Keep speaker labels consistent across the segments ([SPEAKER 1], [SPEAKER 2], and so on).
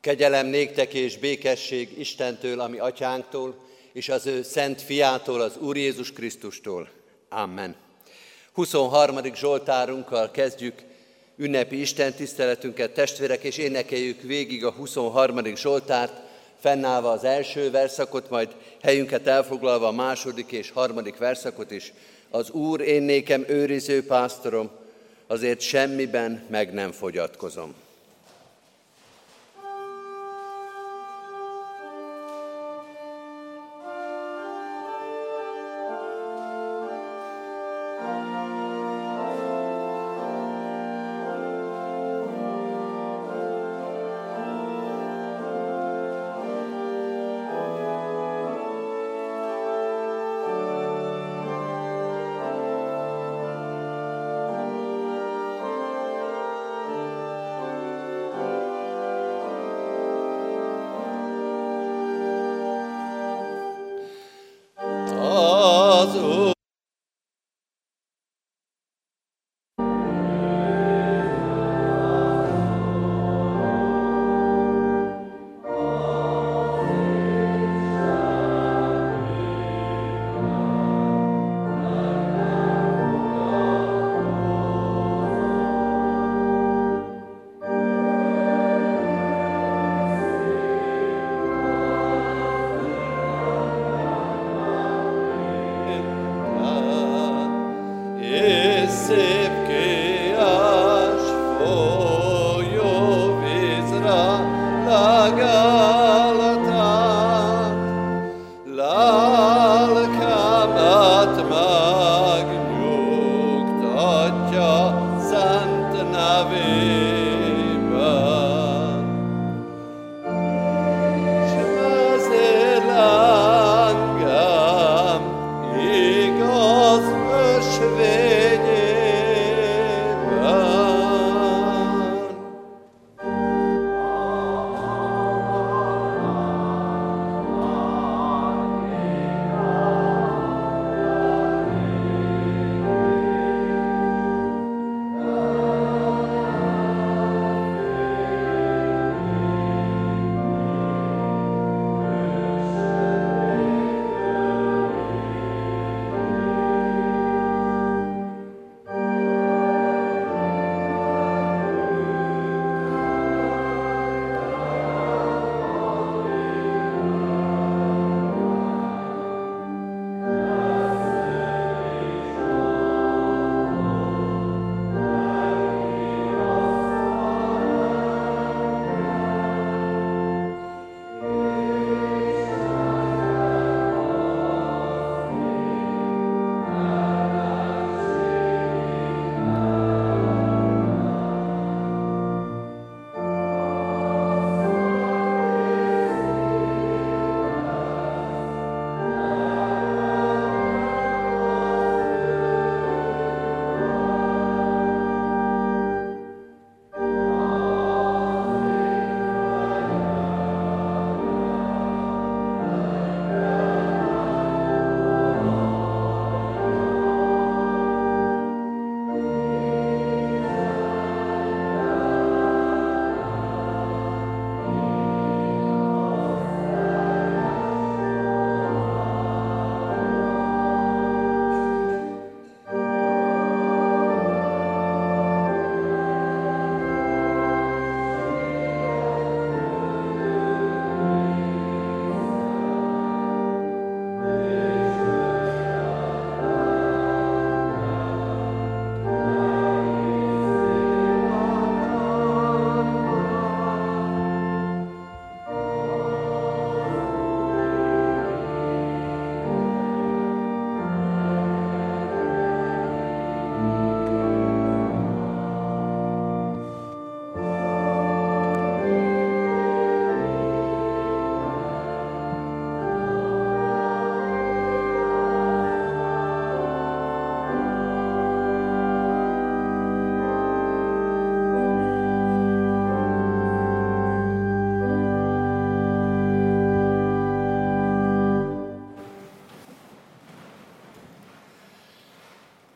[SPEAKER 1] Kegyelem néktek és békesség Istentől, ami atyánktól, és az ő szent fiától, az Úr Jézus Krisztustól. Amen. 23. Zsoltárunkkal kezdjük ünnepi Isten tiszteletünket, testvérek, és énekeljük végig a 23. Zsoltárt, fennállva az első verszakot, majd helyünket elfoglalva a második és harmadik verszakot is. Az Úr én nékem őriző pásztorom, azért semmiben meg nem fogyatkozom.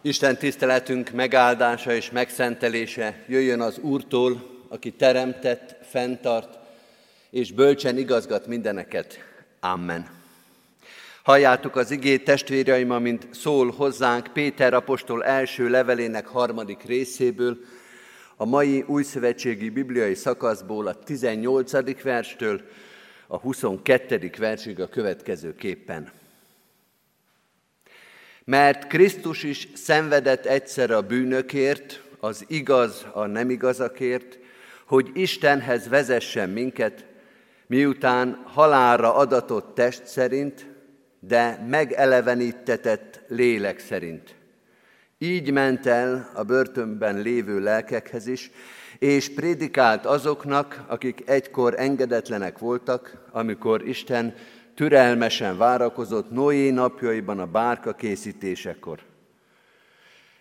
[SPEAKER 1] Isten tiszteletünk megáldása és megszentelése jöjjön az Úrtól, aki teremtett, fenntart, és bölcsen igazgat mindeneket. Amen. Halljátok az igét, testvéreim, amint szól hozzánk Péter apostol első levelének harmadik részéből, a mai újszövetségi bibliai szakaszból a 18. verstől a 22. versig a következő képpen. Mert Krisztus is szenvedett egyszer a bűnökért, az igaz a nem igazakért, hogy Istenhez vezessen minket, miután halára adatott test szerint, de megelevenítetett lélek szerint. Így ment el a börtönben lévő lelkekhez is, és prédikált azoknak, akik egykor engedetlenek voltak, amikor Isten türelmesen várakozott Noé napjaiban a bárka készítésekor.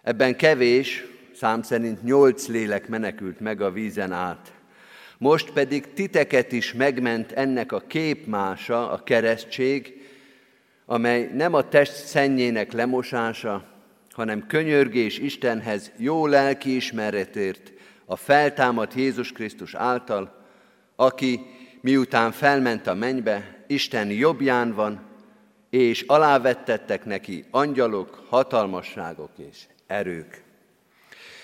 [SPEAKER 1] Ebben kevés, szám szerint nyolc lélek menekült meg a vízen át. Most pedig titeket is megment ennek a képmása, a keresztség, amely nem a test szennyének lemosása, hanem könyörgés Istenhez jó lelki ismeretért, a feltámadt Jézus Krisztus által, aki miután felment a mennybe, Isten jobbján van, és alávettettek neki angyalok, hatalmasságok és erők.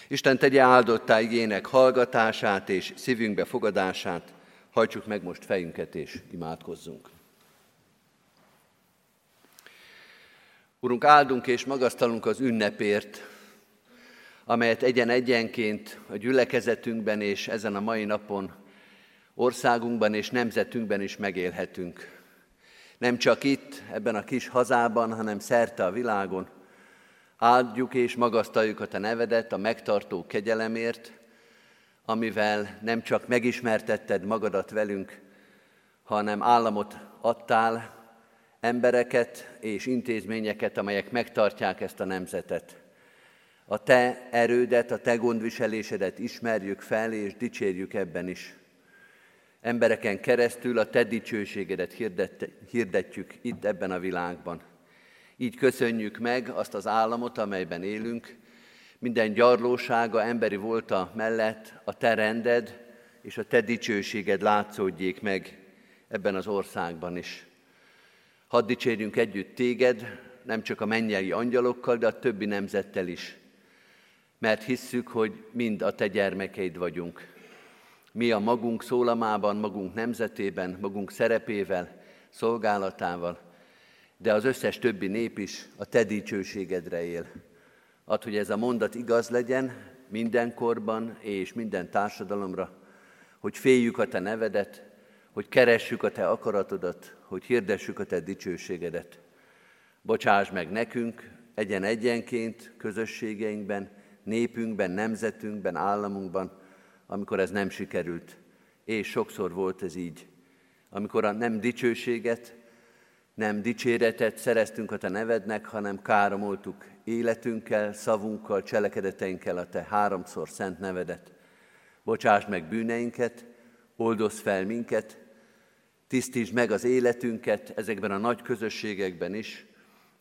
[SPEAKER 1] Isten tegye áldottá igének hallgatását és szívünkbe fogadását, hajtsuk meg most fejünket és imádkozzunk. Urunk, áldunk és magasztalunk az ünnepért, amelyet egyen-egyenként a gyülekezetünkben és ezen a mai napon országunkban és nemzetünkben is megélhetünk. Nem csak itt, ebben a kis hazában, hanem szerte a világon. Áldjuk és magasztaljuk a Te nevedet a megtartó kegyelemért, amivel nem csak megismertetted magadat velünk, hanem államot adtál, embereket és intézményeket, amelyek megtartják ezt a nemzetet. A Te erődet, a Te gondviselésedet ismerjük fel, és dicsérjük ebben is. Embereken keresztül a Te dicsőségedet hirdetjük itt ebben a világban. Így köszönjük meg azt az államot, amelyben élünk, minden gyarlósága emberi volta mellett a Te rended és a Te dicsőséged látszódjék meg ebben az országban is. Hadd dicsérjünk együtt Téged, nem csak a mennyei angyalokkal, de a többi nemzettel is, mert hisszük, hogy mind a Te gyermekeid vagyunk. Mi a magunk szólamában, magunk nemzetében, magunk szerepével, szolgálatával, de az összes többi nép is a Te dicsőségedre él. Add, hogy ez a mondat igaz legyen mindenkorban és minden társadalomra, hogy féljük a Te nevedet, hogy keressük a Te akaratodat, hogy hirdessük a Te dicsőségedet. Bocsáss meg nekünk, egyen-egyenként, közösségeinkben, népünkben, nemzetünkben, államunkban, amikor ez nem sikerült. És sokszor volt ez így. Amikor a nem dicsőséget, nem dicséretet szereztünk a Te nevednek, hanem káromoltuk életünkkel, szavunkkal, cselekedeteinkkel a Te háromszor szent nevedet. Bocsáss meg bűneinket, oldozz fel minket, tisztítsd meg az életünket ezekben a nagy közösségekben is,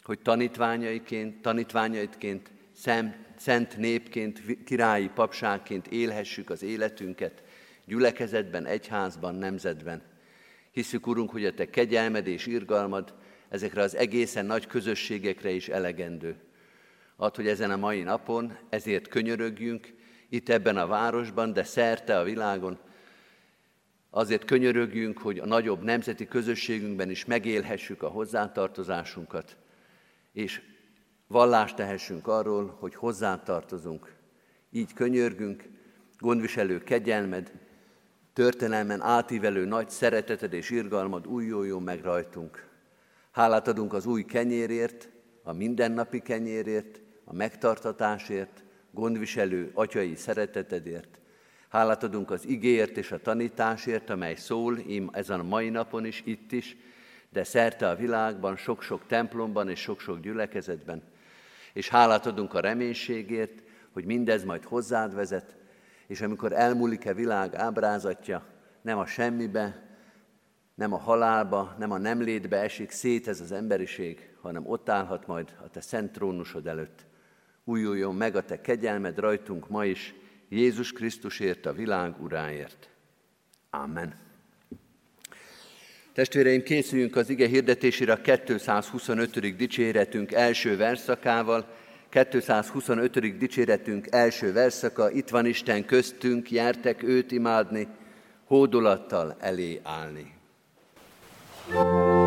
[SPEAKER 1] hogy tanítványaiként, tanítványaidként, szent, népként, királyi papságként élhessük az életünket, gyülekezetben, egyházban, nemzetben. Hiszük, Urunk, hogy a Te kegyelmed és irgalmad ezekre az egészen nagy közösségekre is elegendő. Add, hogy ezen a mai napon ezért könyörögjünk, itt ebben a városban, de szerte a világon, Azért könyörögjünk, hogy a nagyobb nemzeti közösségünkben is megélhessük a hozzátartozásunkat, és vallást tehessünk arról, hogy hozzátartozunk. Így könyörgünk, gondviselő kegyelmed, történelmen átívelő nagy szereteted és irgalmad újjójon meg rajtunk. Hálát adunk az új kenyérért, a mindennapi kenyérért, a megtartatásért, gondviselő atyai szeretetedért, Hálát adunk az igéért és a tanításért, amely szól ím ezen a mai napon is, itt is, de szerte a világban, sok-sok templomban és sok-sok gyülekezetben. És hálát adunk a reménységért, hogy mindez majd hozzád vezet, és amikor elmúlik-e világ ábrázatja, nem a semmibe, nem a halálba, nem a nem létbe esik szét ez az emberiség, hanem ott állhat majd a te szent trónusod előtt. Újuljon meg a te kegyelmed rajtunk ma is, Jézus Krisztusért, a világ uráért. Amen. Testvéreim, készüljünk az ige hirdetésére a 225. dicséretünk első verszakával. 225. dicséretünk első verszaka, itt van Isten köztünk, jártek őt imádni, hódolattal elé állni. thank you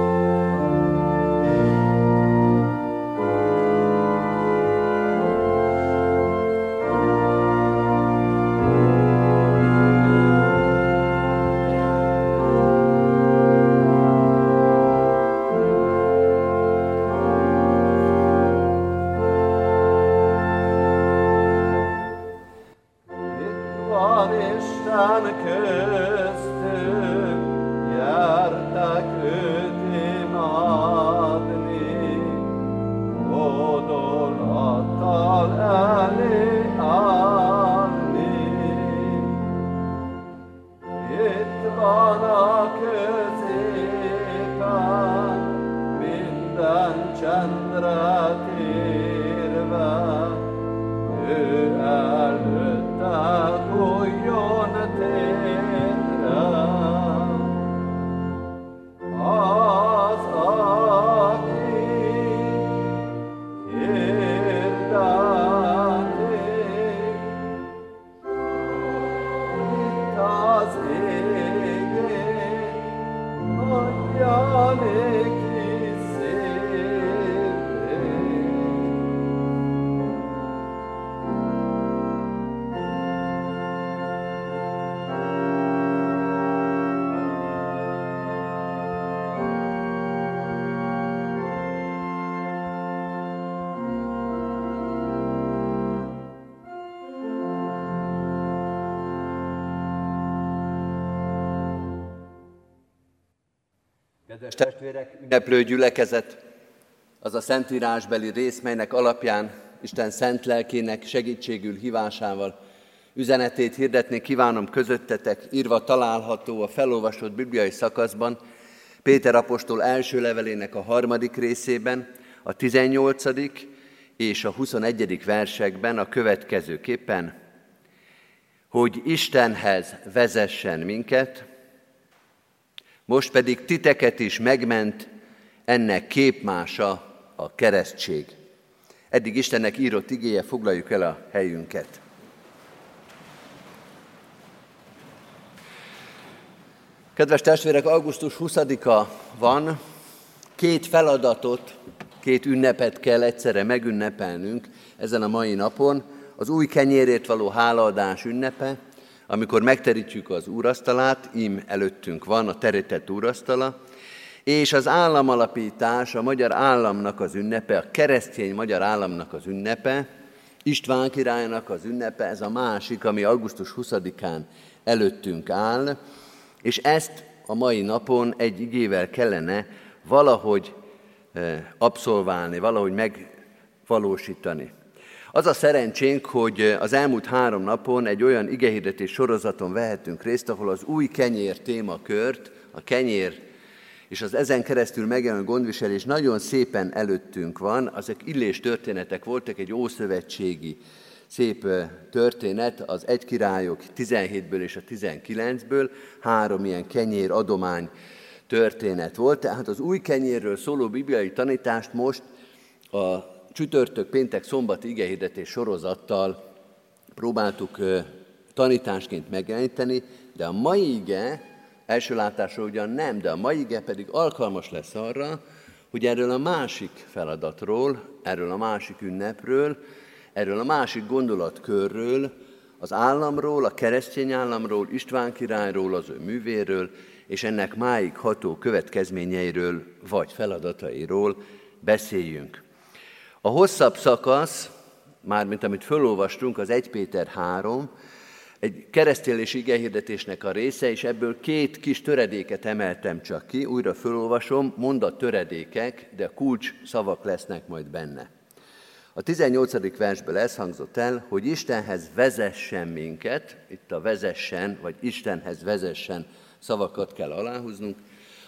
[SPEAKER 1] Kedves testvérek, ünneplő gyülekezet, az a szentírásbeli rész, melynek alapján Isten szent lelkének segítségül hívásával üzenetét hirdetni kívánom közöttetek, írva található a felolvasott bibliai szakaszban, Péter apostol első levelének a harmadik részében, a 18. és a 21. versekben a következőképpen, hogy Istenhez vezessen minket, most pedig titeket is megment ennek képmása a keresztség. Eddig Istennek írott igéje, foglaljuk el a helyünket. Kedves testvérek, augusztus 20-a van, két feladatot, két ünnepet kell egyszerre megünnepelnünk ezen a mai napon. Az új kenyérét való hálaadás ünnepe, amikor megterítjük az úrasztalát, im előttünk van a terített úrasztala, és az államalapítás, a magyar államnak az ünnepe, a keresztény magyar államnak az ünnepe, István királynak az ünnepe, ez a másik, ami augusztus 20-án előttünk áll, és ezt a mai napon egy igével kellene valahogy eh, abszolválni, valahogy megvalósítani. Az a szerencsénk, hogy az elmúlt három napon egy olyan igehirdetés sorozaton vehetünk részt, ahol az új kenyér témakört, a kenyér és az ezen keresztül megjelenő gondviselés nagyon szépen előttünk van. Azok illés történetek voltak, egy ószövetségi szép történet, az egy királyok 17-ből és a 19-ből, három ilyen kenyér adomány történet volt. Tehát az új kenyérről szóló bibliai tanítást most a csütörtök, péntek, szombat igehirdetés sorozattal próbáltuk tanításként megjeleníteni, de a mai ige, első látásra ugyan nem, de a mai ige pedig alkalmas lesz arra, hogy erről a másik feladatról, erről a másik ünnepről, erről a másik gondolatkörről, az államról, a keresztény államról, István királyról, az ő művéről, és ennek máig ható következményeiről vagy feladatairól beszéljünk. A hosszabb szakasz, mármint amit fölolvastunk, az 1 Péter 3, egy keresztélés igehirdetésnek a része, és ebből két kis töredéket emeltem csak ki, újra fölolvasom, mondat töredékek, de kulcs szavak lesznek majd benne. A 18. versből ez hangzott el, hogy Istenhez vezessen minket, itt a vezessen, vagy Istenhez vezessen szavakat kell aláhúznunk.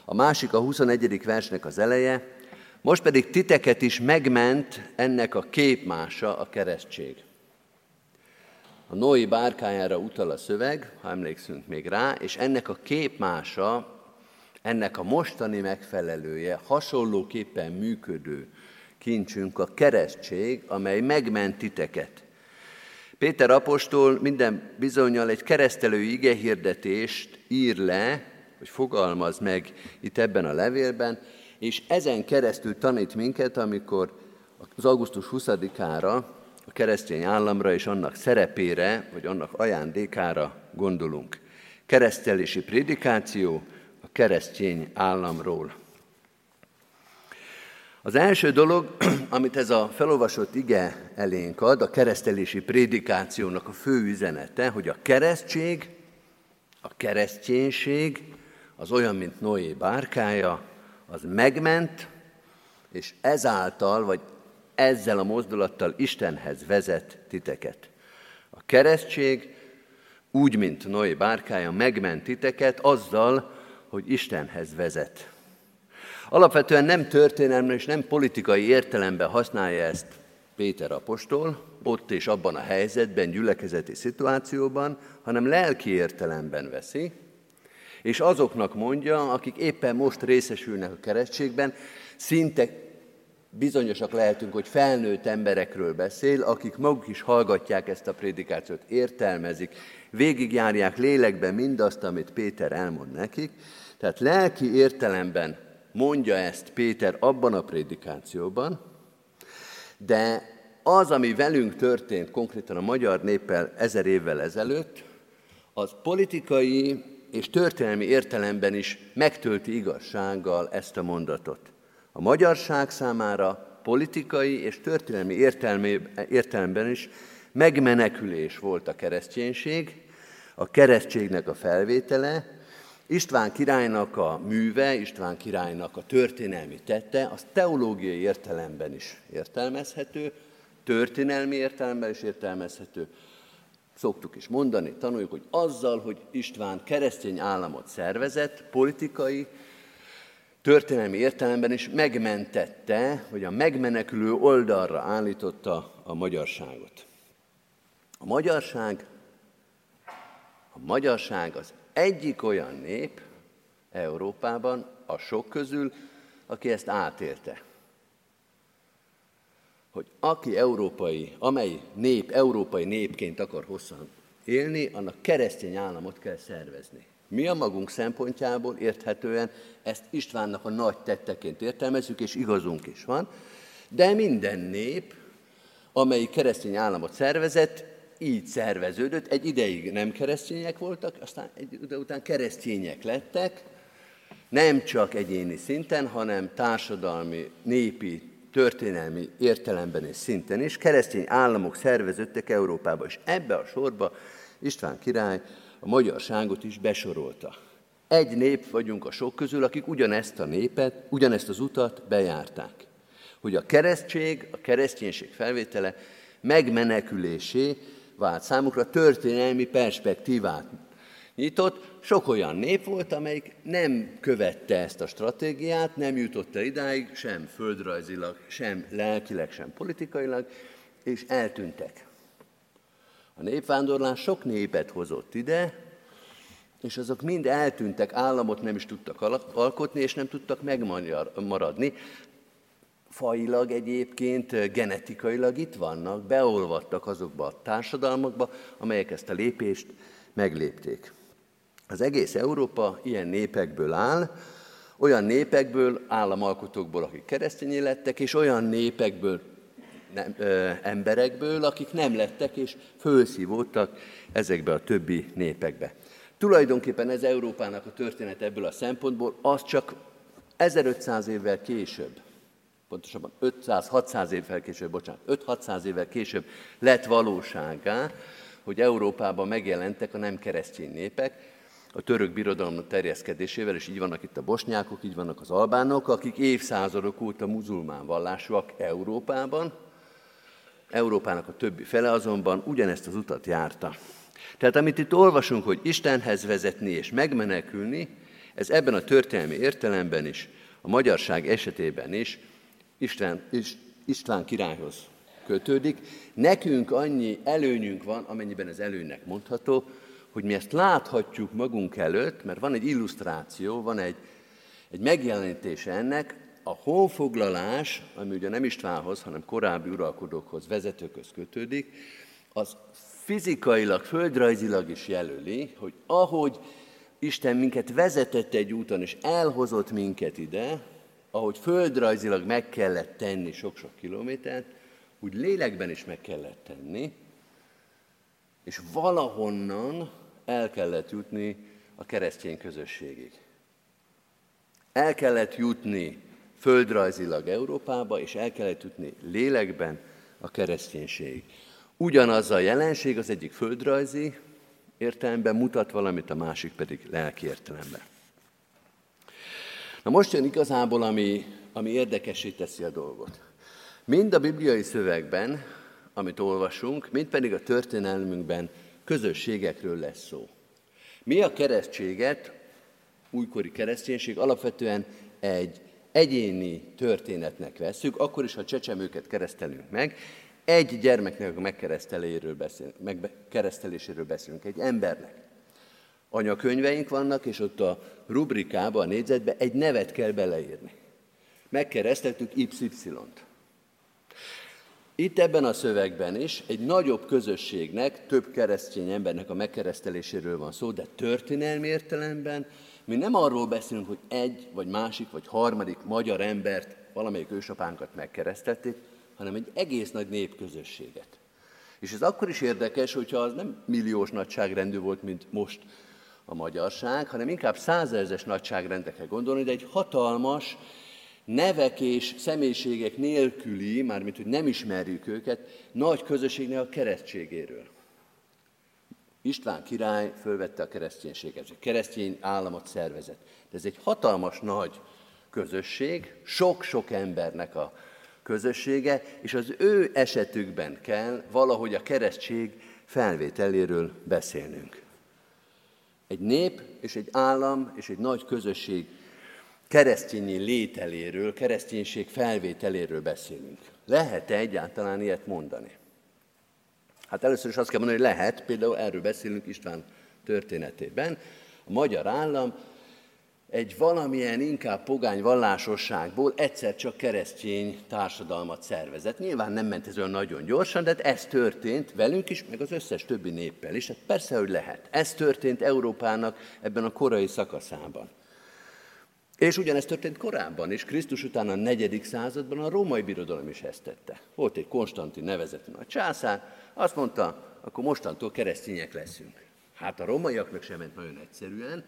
[SPEAKER 1] A másik, a 21. versnek az eleje, most pedig titeket is megment ennek a képmása a keresztség. A Noé bárkájára utal a szöveg, ha emlékszünk még rá, és ennek a képmása ennek a mostani megfelelője, hasonlóképpen működő kincsünk a keresztség, amely megment titeket. Péter apostol minden bizonyal egy keresztelő igehirdetést ír le, hogy fogalmaz meg itt ebben a levélben, és ezen keresztül tanít minket, amikor az augusztus 20-ára a keresztény államra és annak szerepére, vagy annak ajándékára gondolunk. Keresztelési prédikáció a keresztény államról. Az első dolog, amit ez a felolvasott ige elénk ad, a keresztelési prédikációnak a fő üzenete, hogy a keresztség, a kereszténység az olyan, mint Noé bárkája, az megment, és ezáltal, vagy ezzel a mozdulattal Istenhez vezet titeket. A keresztség úgy, mint Noé bárkája, megment titeket azzal, hogy Istenhez vezet. Alapvetően nem történelmi és nem politikai értelemben használja ezt Péter apostol, ott és abban a helyzetben, gyülekezeti szituációban, hanem lelki értelemben veszi, és azoknak mondja, akik éppen most részesülnek a keresztségben, szinte bizonyosak lehetünk, hogy felnőtt emberekről beszél, akik maguk is hallgatják ezt a prédikációt, értelmezik, végigjárják lélekben mindazt, amit Péter elmond nekik. Tehát lelki értelemben mondja ezt Péter abban a prédikációban, de az, ami velünk történt konkrétan a magyar néppel ezer évvel ezelőtt, az politikai és történelmi értelemben is megtölti igazsággal ezt a mondatot. A magyarság számára politikai és történelmi értelemben is megmenekülés volt a kereszténység, a keresztségnek a felvétele, István királynak a műve, István királynak a történelmi tette, az teológiai értelemben is értelmezhető, történelmi értelemben is értelmezhető. Szoktuk is mondani, tanuljuk, hogy azzal, hogy István keresztény államot szervezett, politikai, történelmi értelemben is megmentette, vagy a megmenekülő oldalra állította a magyarságot. A magyarság, a magyarság az egyik olyan nép Európában, a sok közül, aki ezt átélte. Hogy aki európai, amely nép európai népként akar hosszan élni, annak keresztény államot kell szervezni. Mi a magunk szempontjából érthetően ezt Istvánnak a nagy tetteként értelmezzük, és igazunk is van, de minden nép, amely keresztény államot szervezett, így szerveződött. Egy ideig nem keresztények voltak, aztán egy ide után keresztények lettek, nem csak egyéni szinten, hanem társadalmi, népi, történelmi értelemben és szinten is. Keresztény államok szerveződtek Európába, és ebbe a sorba István király a magyarságot is besorolta. Egy nép vagyunk a sok közül, akik ugyanezt a népet, ugyanezt az utat bejárták. Hogy a keresztség, a kereszténység felvétele megmenekülésé vált számukra, történelmi perspektívát nyitott. Sok olyan nép volt, amelyik nem követte ezt a stratégiát, nem jutott el idáig, sem földrajzilag, sem lelkileg, sem politikailag, és eltűntek. A népvándorlás sok népet hozott ide, és azok mind eltűntek, államot nem is tudtak alkotni, és nem tudtak megmaradni. Failag egyébként, genetikailag itt vannak, beolvadtak azokba a társadalmakba, amelyek ezt a lépést meglépték. Az egész Európa ilyen népekből áll, olyan népekből, államalkotókból, akik keresztény lettek, és olyan népekből, nem, ö, emberekből, akik nem lettek és fölszívódtak ezekbe a többi népekbe. Tulajdonképpen ez Európának a történet ebből a szempontból, az csak 1500 évvel később, pontosabban 500-600 évvel később, bocsánat, 5-600 évvel később lett valóságá, hogy Európában megjelentek a nem keresztény népek, a török birodalom terjeszkedésével, és így vannak itt a bosnyákok, így vannak az albánok, akik évszázadok óta muzulmán vallásúak Európában, Európának a többi fele azonban ugyanezt az utat járta. Tehát amit itt olvasunk, hogy Istenhez vezetni és megmenekülni, ez ebben a történelmi értelemben is, a magyarság esetében is Isten, István királyhoz kötődik. Nekünk annyi előnyünk van, amennyiben ez előnynek mondható, hogy mi ezt láthatjuk magunk előtt, mert van egy illusztráció, van egy egy megjelenítése ennek, a honfoglalás, ami ugye nem Istvánhoz, hanem korábbi uralkodókhoz, vezetőköz kötődik, az fizikailag, földrajzilag is jelöli, hogy ahogy Isten minket vezetett egy úton, és elhozott minket ide, ahogy földrajzilag meg kellett tenni sok-sok kilométert, úgy lélekben is meg kellett tenni, és valahonnan el kellett jutni a keresztény közösségig. El kellett jutni földrajzilag Európába, és el kellett jutni lélekben a kereszténység. Ugyanaz a jelenség, az egyik földrajzi értelemben mutat valamit, a másik pedig lelki értelemben. Na most jön igazából, ami, ami érdekesé teszi a dolgot. Mind a bibliai szövegben, amit olvasunk, mind pedig a történelmünkben közösségekről lesz szó. Mi a keresztséget, újkori kereszténység alapvetően egy egyéni történetnek veszük, akkor is, ha csecsemőket keresztelünk meg, egy gyermeknek a megkereszteléséről, beszél, megkereszteléséről beszélünk, egy embernek. Anyakönyveink vannak, és ott a rubrikába, a négyzetbe egy nevet kell beleírni. Megkereszteltük Y-t. Itt ebben a szövegben is egy nagyobb közösségnek, több keresztény embernek a megkereszteléséről van szó, de történelmi értelemben mi nem arról beszélünk, hogy egy, vagy másik, vagy harmadik magyar embert, valamelyik ősapánkat megkeresztették, hanem egy egész nagy népközösséget. És ez akkor is érdekes, hogyha az nem milliós nagyságrendű volt, mint most a magyarság, hanem inkább százezes nagyságrendekre gondolni, de egy hatalmas, nevek és személyiségek nélküli, mármint hogy nem ismerjük őket, nagy közösségnek a keresztségéről. István király fölvette a kereszténységet, egy keresztény államot szervezett. De ez egy hatalmas nagy közösség, sok-sok embernek a közössége, és az ő esetükben kell valahogy a keresztség felvételéről beszélnünk. Egy nép és egy állam és egy nagy közösség keresztényi lételéről, kereszténység felvételéről beszélünk. Lehet-e egyáltalán ilyet mondani? Hát először is azt kell mondani, hogy lehet, például erről beszélünk István történetében. A magyar állam egy valamilyen inkább pogány vallásosságból egyszer csak keresztény társadalmat szervezett. Nyilván nem ment ez olyan nagyon gyorsan, de ez történt velünk is, meg az összes többi néppel is. Hát persze, hogy lehet. Ez történt Európának ebben a korai szakaszában. És ugyanezt történt korábban is, Krisztus után a negyedik században a római birodalom is ezt tette. Volt egy Konstantin nevezetű nagy császár, azt mondta, akkor mostantól keresztények leszünk. Hát a rómaiaknak sem ment nagyon egyszerűen,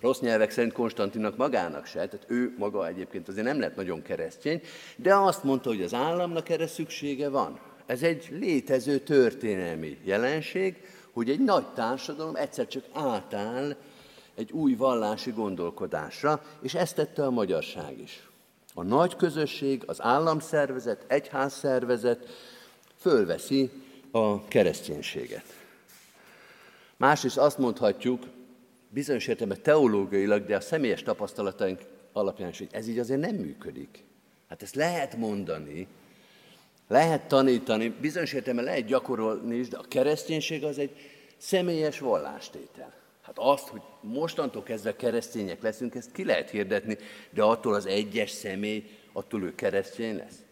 [SPEAKER 1] rossz nyelvek szerint Konstantinnak magának se, tehát ő maga egyébként azért nem lett nagyon keresztény, de azt mondta, hogy az államnak erre szüksége van. Ez egy létező történelmi jelenség, hogy egy nagy társadalom egyszer csak átáll egy új vallási gondolkodásra, és ezt tette a magyarság is. A nagy közösség, az államszervezet, egyházszervezet fölveszi a kereszténységet. Másrészt azt mondhatjuk, bizonyos értelemben teológiailag, de a személyes tapasztalataink alapján is, hogy ez így azért nem működik. Hát ezt lehet mondani, lehet tanítani, bizonyos értelemben lehet gyakorolni is, de a kereszténység az egy személyes vallástétel. Hát azt, hogy mostantól kezdve keresztények leszünk, ezt ki lehet hirdetni, de attól az egyes személy, attól ő keresztény lesz.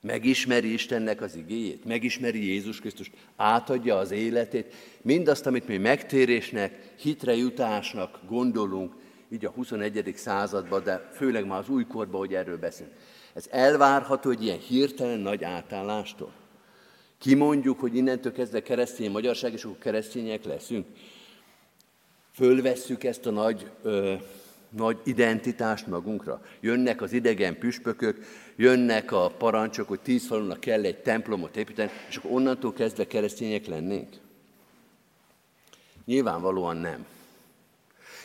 [SPEAKER 1] Megismeri Istennek az igéjét, megismeri Jézus Krisztust, átadja az életét, mindazt, amit mi megtérésnek, hitre jutásnak gondolunk, így a 21. században, de főleg már az újkorban, hogy erről beszélünk. Ez elvárható, hogy ilyen hirtelen nagy átállástól. Kimondjuk, hogy innentől kezdve keresztény magyarság, és akkor keresztények leszünk. Fölvesszük ezt a nagy ö, nagy identitást magunkra. Jönnek az idegen püspökök, jönnek a parancsok, hogy tíz falunak kell egy templomot építeni, és akkor onnantól kezdve keresztények lennénk? Nyilvánvalóan nem.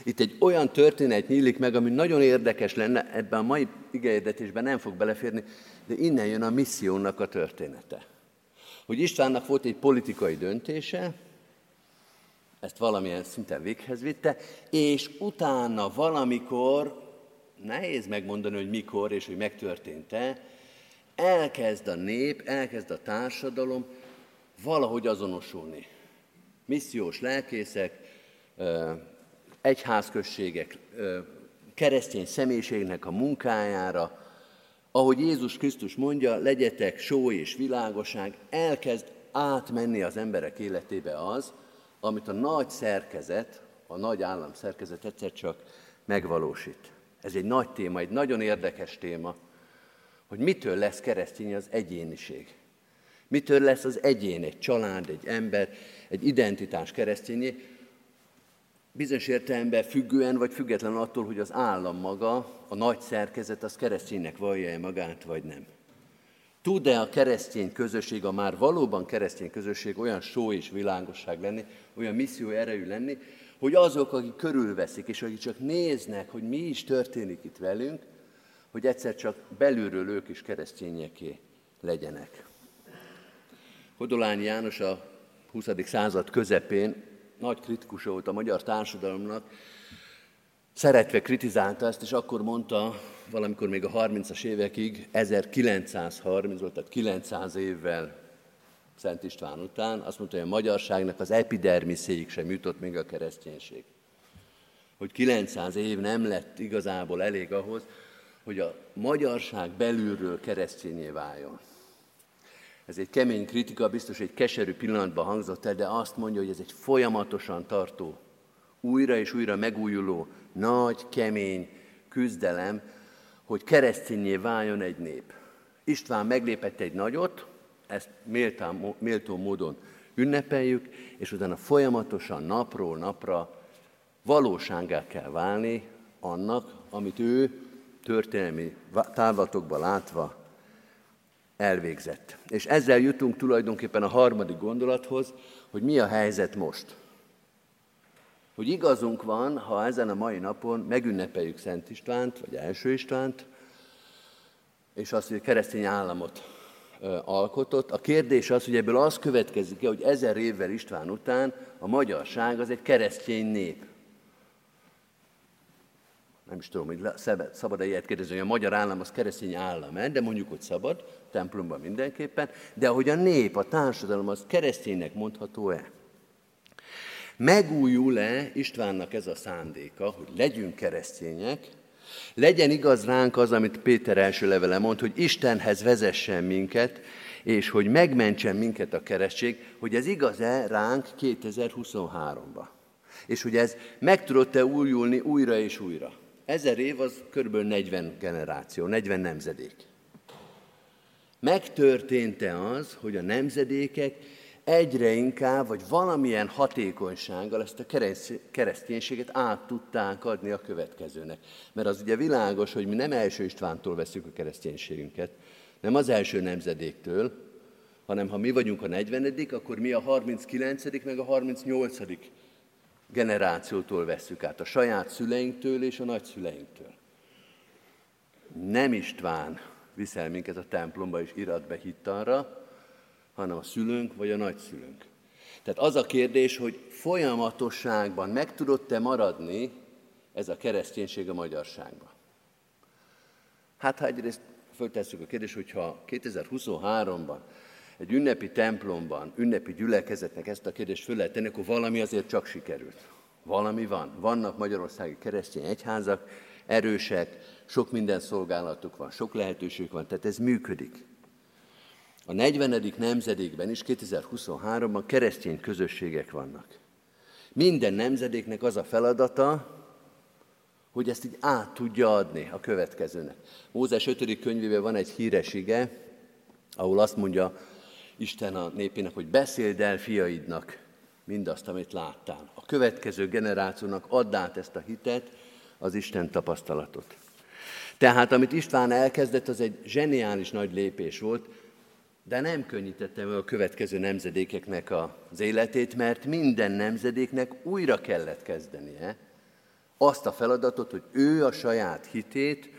[SPEAKER 1] Itt egy olyan történet nyílik meg, ami nagyon érdekes lenne, ebben a mai igeérdetésben nem fog beleférni, de innen jön a missziónak a története. Hogy Istvánnak volt egy politikai döntése, ezt valamilyen szinten véghez vitte, és utána valamikor, nehéz megmondani, hogy mikor és hogy megtörtént-e, elkezd a nép, elkezd a társadalom valahogy azonosulni. Missziós lelkészek, egyházközségek keresztény személyiségnek a munkájára, ahogy Jézus Krisztus mondja, legyetek só és világosság, elkezd átmenni az emberek életébe az, amit a nagy szerkezet, a nagy állam szerkezet egyszer csak megvalósít. Ez egy nagy téma, egy nagyon érdekes téma, hogy mitől lesz keresztény az egyéniség. Mitől lesz az egyén, egy család, egy ember, egy identitás keresztényé, bizonyos értelemben függően vagy független attól, hogy az állam maga, a nagy szerkezet, az kereszténynek vallja-e magát, vagy nem. Tud-e a keresztény közösség, a már valóban keresztény közösség olyan só és világosság lenni, olyan misszió erejű lenni, hogy azok, akik körülveszik, és akik csak néznek, hogy mi is történik itt velünk, hogy egyszer csak belülről ők is keresztényeké legyenek. Hodolányi János a 20. század közepén nagy kritikus volt a magyar társadalomnak, szeretve kritizálta ezt, és akkor mondta, valamikor még a 30-as évekig, 1930 volt, tehát 900 évvel Szent István után, azt mondta, hogy a magyarságnak az epidermiszéig sem jutott még a kereszténység. Hogy 900 év nem lett igazából elég ahhoz, hogy a magyarság belülről keresztényé váljon. Ez egy kemény kritika, biztos egy keserű pillanatban hangzott el, de azt mondja, hogy ez egy folyamatosan tartó, újra és újra megújuló, nagy, kemény küzdelem, hogy keresztényé váljon egy nép. István meglépett egy nagyot, ezt méltán, méltó módon ünnepeljük, és utána folyamatosan napról napra valóságá kell válni annak, amit ő történelmi távlatokba látva elvégzett. És ezzel jutunk tulajdonképpen a harmadik gondolathoz, hogy mi a helyzet most. Hogy igazunk van, ha ezen a mai napon megünnepeljük Szent Istvánt, vagy Első Istvánt, és azt, hogy a keresztény államot alkotott. A kérdés az, hogy ebből az következik hogy ezer évvel István után a magyarság az egy keresztény nép. Nem is tudom, hogy szabad-e ilyet kérdezni, hogy a magyar állam az keresztény állam de mondjuk, hogy szabad, templomban mindenképpen, de hogy a nép, a társadalom az kereszténynek mondható-e? Megújul-e Istvánnak ez a szándéka, hogy legyünk keresztények, legyen igaz ránk az, amit Péter első levele mond, hogy Istenhez vezessen minket, és hogy megmentsen minket a keresztség, hogy ez igaz-e ránk 2023-ba. És hogy ez meg tudott-e újulni újra és újra. Ezer év az kb. 40 generáció, 40 nemzedék. Megtörtént-e az, hogy a nemzedékek egyre inkább, vagy valamilyen hatékonysággal ezt a kereszténységet át tudták adni a következőnek. Mert az ugye világos, hogy mi nem első Istvántól veszük a kereszténységünket, nem az első nemzedéktől, hanem ha mi vagyunk a 40 akkor mi a 39 meg a 38 generációtól veszük át, a saját szüleinktől és a nagyszüleinktől. Nem István viszel minket a templomba és irat be hittanra, hanem a szülőnk vagy a nagyszülőnk. Tehát az a kérdés, hogy folyamatosságban meg tudott-e maradni ez a kereszténység a magyarságban. Hát ha egyrészt föltesszük a kérdést, hogyha 2023-ban egy ünnepi templomban, ünnepi gyülekezetnek ezt a kérdést föl lehet tenni, akkor valami azért csak sikerült. Valami van. Vannak magyarországi keresztény egyházak, erősek, sok minden szolgálatuk van, sok lehetőség van, tehát ez működik. A 40. nemzedékben is, 2023-ban keresztény közösségek vannak. Minden nemzedéknek az a feladata, hogy ezt így át tudja adni a következőnek. Mózes 5. könyvében van egy híres ige, ahol azt mondja Isten a népének, hogy beszéld el fiaidnak mindazt, amit láttál. A következő generációnak add át ezt a hitet, az Isten tapasztalatot. Tehát amit István elkezdett, az egy zseniális nagy lépés volt, de nem könnyítette meg a következő nemzedékeknek az életét, mert minden nemzedéknek újra kellett kezdenie azt a feladatot, hogy ő a saját hitét,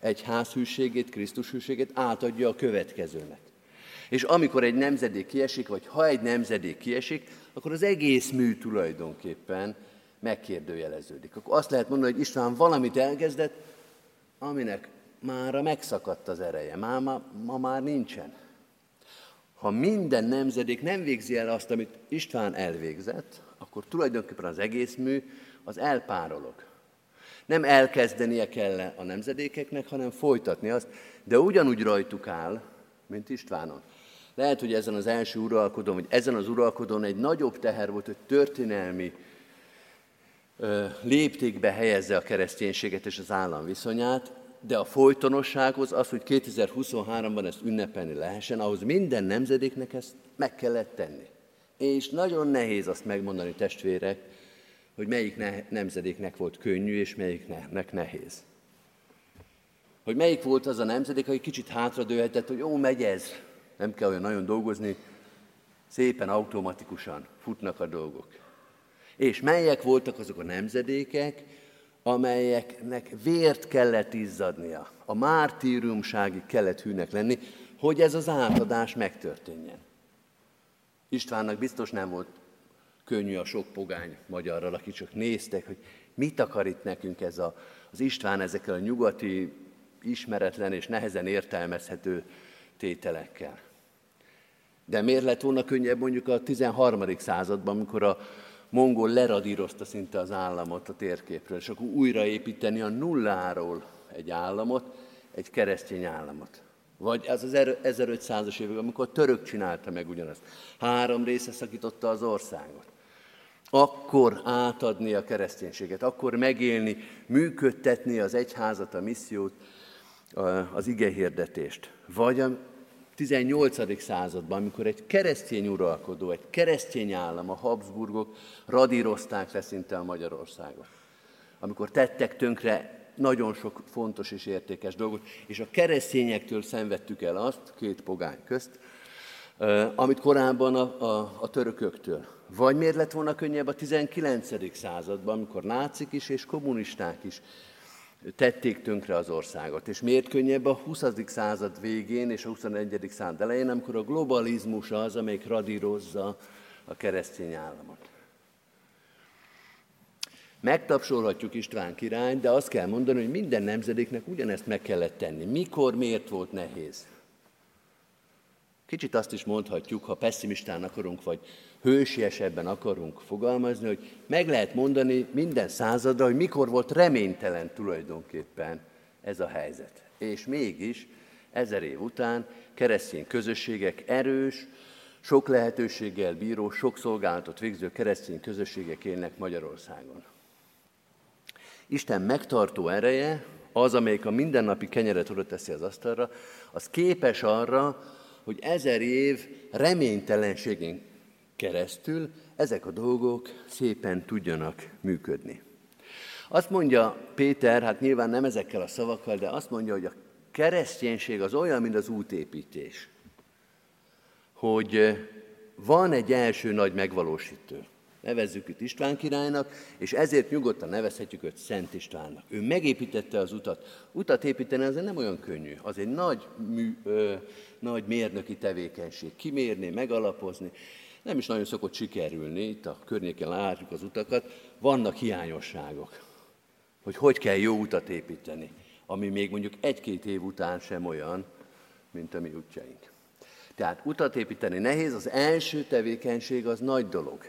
[SPEAKER 1] egy házhűségét, Krisztus hűségét átadja a következőnek. És amikor egy nemzedék kiesik, vagy ha egy nemzedék kiesik, akkor az egész mű tulajdonképpen megkérdőjeleződik. Akkor azt lehet mondani, hogy István valamit elkezdett, aminek mára megszakadt az ereje, ma, ma, ma már nincsen ha minden nemzedék nem végzi el azt, amit István elvégzett, akkor tulajdonképpen az egész mű az elpárolog. Nem elkezdenie kell a nemzedékeknek, hanem folytatni azt, de ugyanúgy rajtuk áll, mint Istvánon. Lehet, hogy ezen az első uralkodón, vagy ezen az uralkodón egy nagyobb teher volt, hogy történelmi léptékbe helyezze a kereszténységet és az állam viszonyát, de a folytonossághoz, az, hogy 2023-ban ezt ünnepelni lehessen, ahhoz minden nemzedéknek ezt meg kellett tenni. És nagyon nehéz azt megmondani, testvérek, hogy melyik ne- nemzedéknek volt könnyű, és melyiknek nehéz. Hogy melyik volt az a nemzedék, aki kicsit hátradőhetett, hogy jó, megy ez, nem kell olyan nagyon dolgozni, szépen automatikusan futnak a dolgok. És melyek voltak azok a nemzedékek, amelyeknek vért kellett izzadnia, a mártírumságig kellett hűnek lenni, hogy ez az átadás megtörténjen. Istvánnak biztos nem volt könnyű a sok pogány magyarral, akik csak néztek, hogy mit akar itt nekünk ez a, az István ezekkel a nyugati, ismeretlen és nehezen értelmezhető tételekkel. De miért lett volna könnyebb mondjuk a 13. században, amikor a mongol leradírozta szinte az államot a térképről, és akkor újraépíteni a nulláról egy államot, egy keresztény államot. Vagy ez az 1500-as évek, amikor a török csinálta meg ugyanazt. Három része szakította az országot. Akkor átadni a kereszténységet, akkor megélni, működtetni az egyházat, a missziót, az igehirdetést. Vagy 18. században, amikor egy keresztény uralkodó, egy keresztény állam, a Habsburgok radírozták le szinte a Magyarországot. Amikor tettek tönkre nagyon sok fontos és értékes dolgot, és a keresztényektől szenvedtük el azt, két pogány közt, amit korábban a, a, a törököktől. Vagy miért lett volna könnyebb a 19. században, amikor nácik is és kommunisták is tették tönkre az országot. És miért könnyebb a 20. század végén és a 21. század elején, amikor a globalizmus az, amelyik radírozza a keresztény államot. Megtapsolhatjuk István királyt, de azt kell mondani, hogy minden nemzedéknek ugyanezt meg kellett tenni. Mikor, miért volt nehéz? Kicsit azt is mondhatjuk, ha pessimistán akarunk, vagy hősiesebben akarunk fogalmazni, hogy meg lehet mondani minden századra, hogy mikor volt reménytelen tulajdonképpen ez a helyzet. És mégis ezer év után keresztény közösségek erős, sok lehetőséggel bíró, sok szolgálatot végző keresztény közösségek élnek Magyarországon. Isten megtartó ereje, az, amelyik a mindennapi kenyeret oda teszi az asztalra, az képes arra, hogy ezer év reménytelenségén keresztül ezek a dolgok szépen tudjanak működni. Azt mondja Péter, hát nyilván nem ezekkel a szavakkal, de azt mondja, hogy a kereszténység az olyan, mint az útépítés, hogy van egy első nagy megvalósítő nevezzük őt István királynak, és ezért nyugodtan nevezhetjük őt Szent Istvánnak. Ő megépítette az utat. Utat építeni azért nem olyan könnyű. Az egy nagy, mű, ö, nagy mérnöki tevékenység. Kimérni, megalapozni. Nem is nagyon szokott sikerülni, itt a környéken látjuk az utakat, vannak hiányosságok, hogy hogy kell jó utat építeni, ami még mondjuk egy-két év után sem olyan, mint a mi útjaink. Tehát utat építeni nehéz, az első tevékenység az nagy dolog.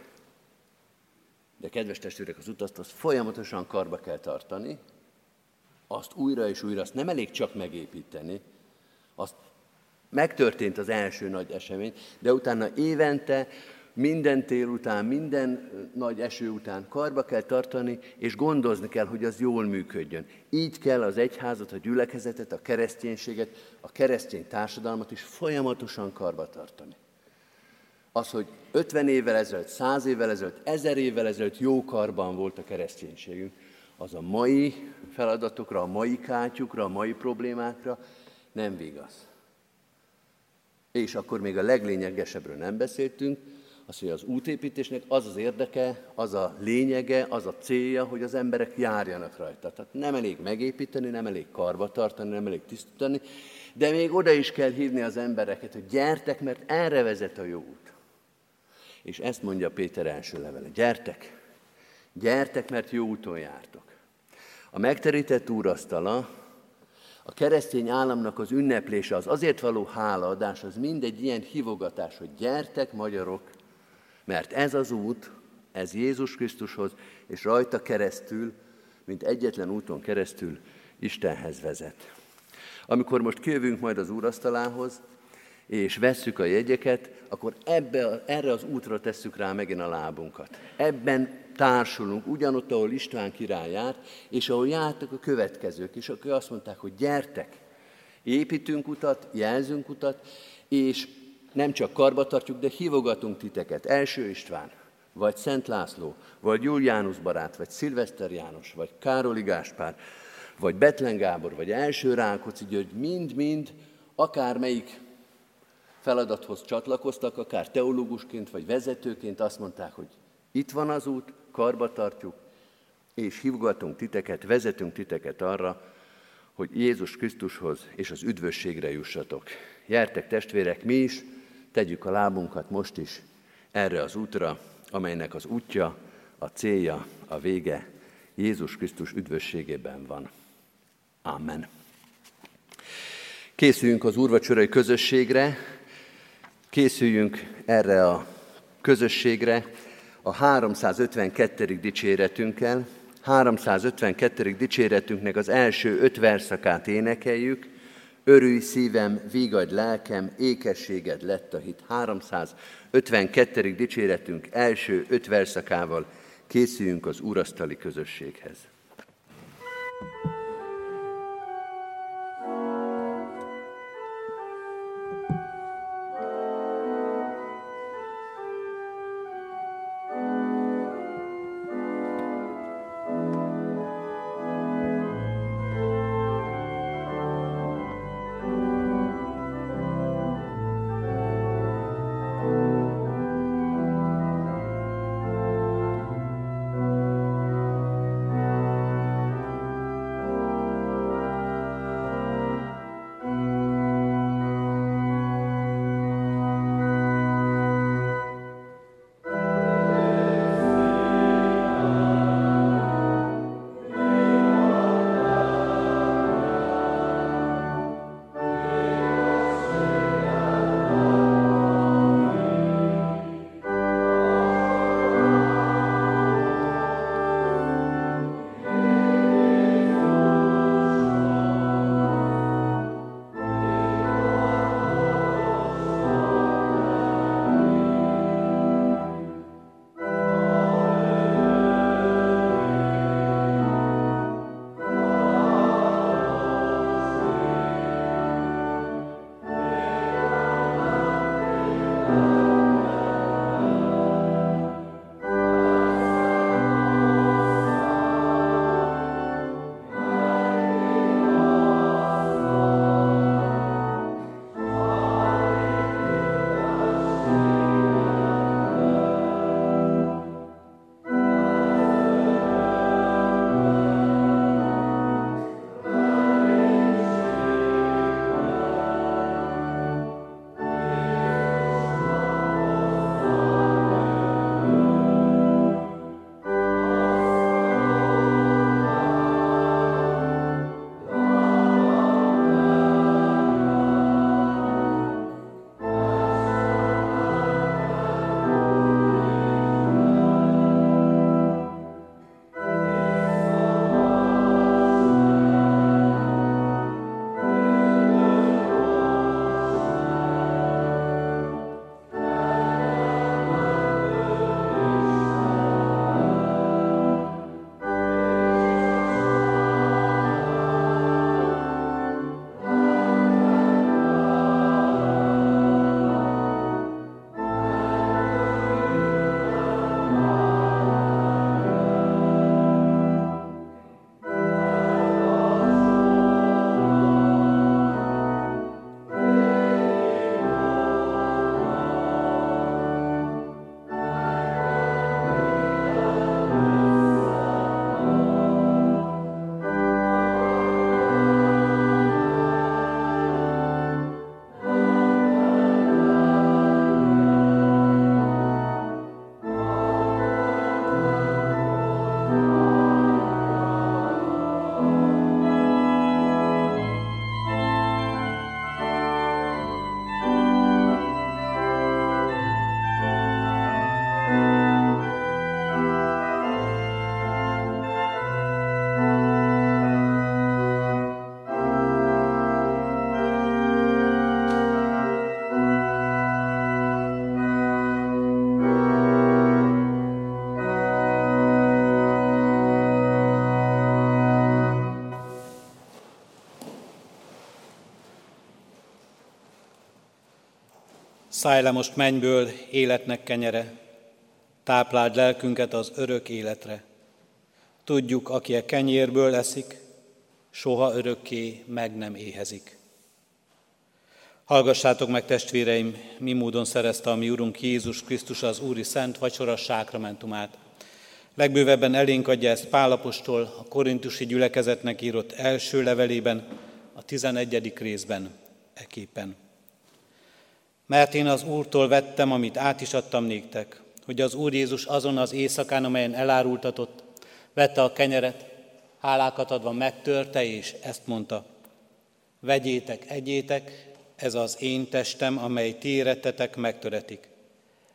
[SPEAKER 1] De kedves testvérek, az utat azt folyamatosan karba kell tartani, azt újra és újra, azt nem elég csak megépíteni, azt megtörtént az első nagy esemény, de utána évente, minden tél után, minden nagy eső után karba kell tartani, és gondozni kell, hogy az jól működjön. Így kell az egyházat, a gyülekezetet, a kereszténységet, a keresztény társadalmat is folyamatosan karba tartani. Az, hogy 50 évvel ezelőtt, 100 évvel ezelőtt, 1000 évvel ezelőtt jó karban volt a kereszténységünk, az a mai feladatokra, a mai kátyukra, a mai problémákra nem vigaz. És akkor még a leglényegesebbről nem beszéltünk, az, hogy az útépítésnek az az érdeke, az a lényege, az a célja, hogy az emberek járjanak rajta. Tehát nem elég megépíteni, nem elég karba tartani, nem elég tisztítani, de még oda is kell hívni az embereket, hogy gyertek, mert erre vezet a jó út. És ezt mondja Péter első levele. Gyertek, gyertek, mert jó úton jártok. A megterített úrasztala, a keresztény államnak az ünneplése, az azért való hálaadás, az mindegy ilyen hívogatás, hogy gyertek, magyarok, mert ez az út, ez Jézus Krisztushoz, és rajta keresztül mint egyetlen úton keresztül Istenhez vezet. Amikor most kijövünk majd az úrasztalához, és vesszük a jegyeket, akkor ebbe, erre az útra tesszük rá megint a lábunkat. Ebben társulunk, ugyanott, ahol István király járt, és ahol jártak a következők, és akkor azt mondták, hogy gyertek, építünk utat, jelzünk utat, és nem csak karba de hívogatunk titeket. Első István, vagy Szent László, vagy Juliánus barát, vagy Szilveszter János, vagy Károli Gáspár, vagy Betlen Gábor, vagy első Rákóczi György, mind-mind akármelyik feladathoz csatlakoztak, akár teológusként vagy vezetőként azt mondták, hogy itt van az út, karba tartjuk, és hívgatunk titeket, vezetünk titeket arra, hogy Jézus Krisztushoz és az üdvösségre jussatok. Jertek testvérek, mi is tegyük a lábunkat most is erre az útra, amelynek az útja, a célja, a vége Jézus Krisztus üdvösségében van. Amen. Készüljünk az úrvacsorai közösségre, készüljünk erre a közösségre a 352. dicséretünkkel. 352. dicséretünknek az első öt verszakát énekeljük. Örülj szívem, vígadj lelkem, ékességed lett a hit. 352. dicséretünk első öt verszakával készüljünk az úrasztali közösséghez.
[SPEAKER 2] Most mennyből életnek kenyere, tápláld lelkünket az örök életre. Tudjuk, aki a kenyérből eszik, soha örökké meg nem éhezik. Hallgassátok meg, testvéreim, mi módon szerezte a mi Urunk Jézus Krisztus az Úri Szent Vacsora sákramentumát. Legbővebben elénk adja ezt Pálapostól a korintusi gyülekezetnek írott első levelében, a 11. részben, eképpen. Mert én az Úrtól vettem, amit át is adtam néktek, hogy az Úr Jézus azon az éjszakán, amelyen elárultatott, vette a kenyeret, hálákat adva megtörte, és ezt mondta, vegyétek, egyétek, ez az én testem, amely ti érettetek, megtöretik.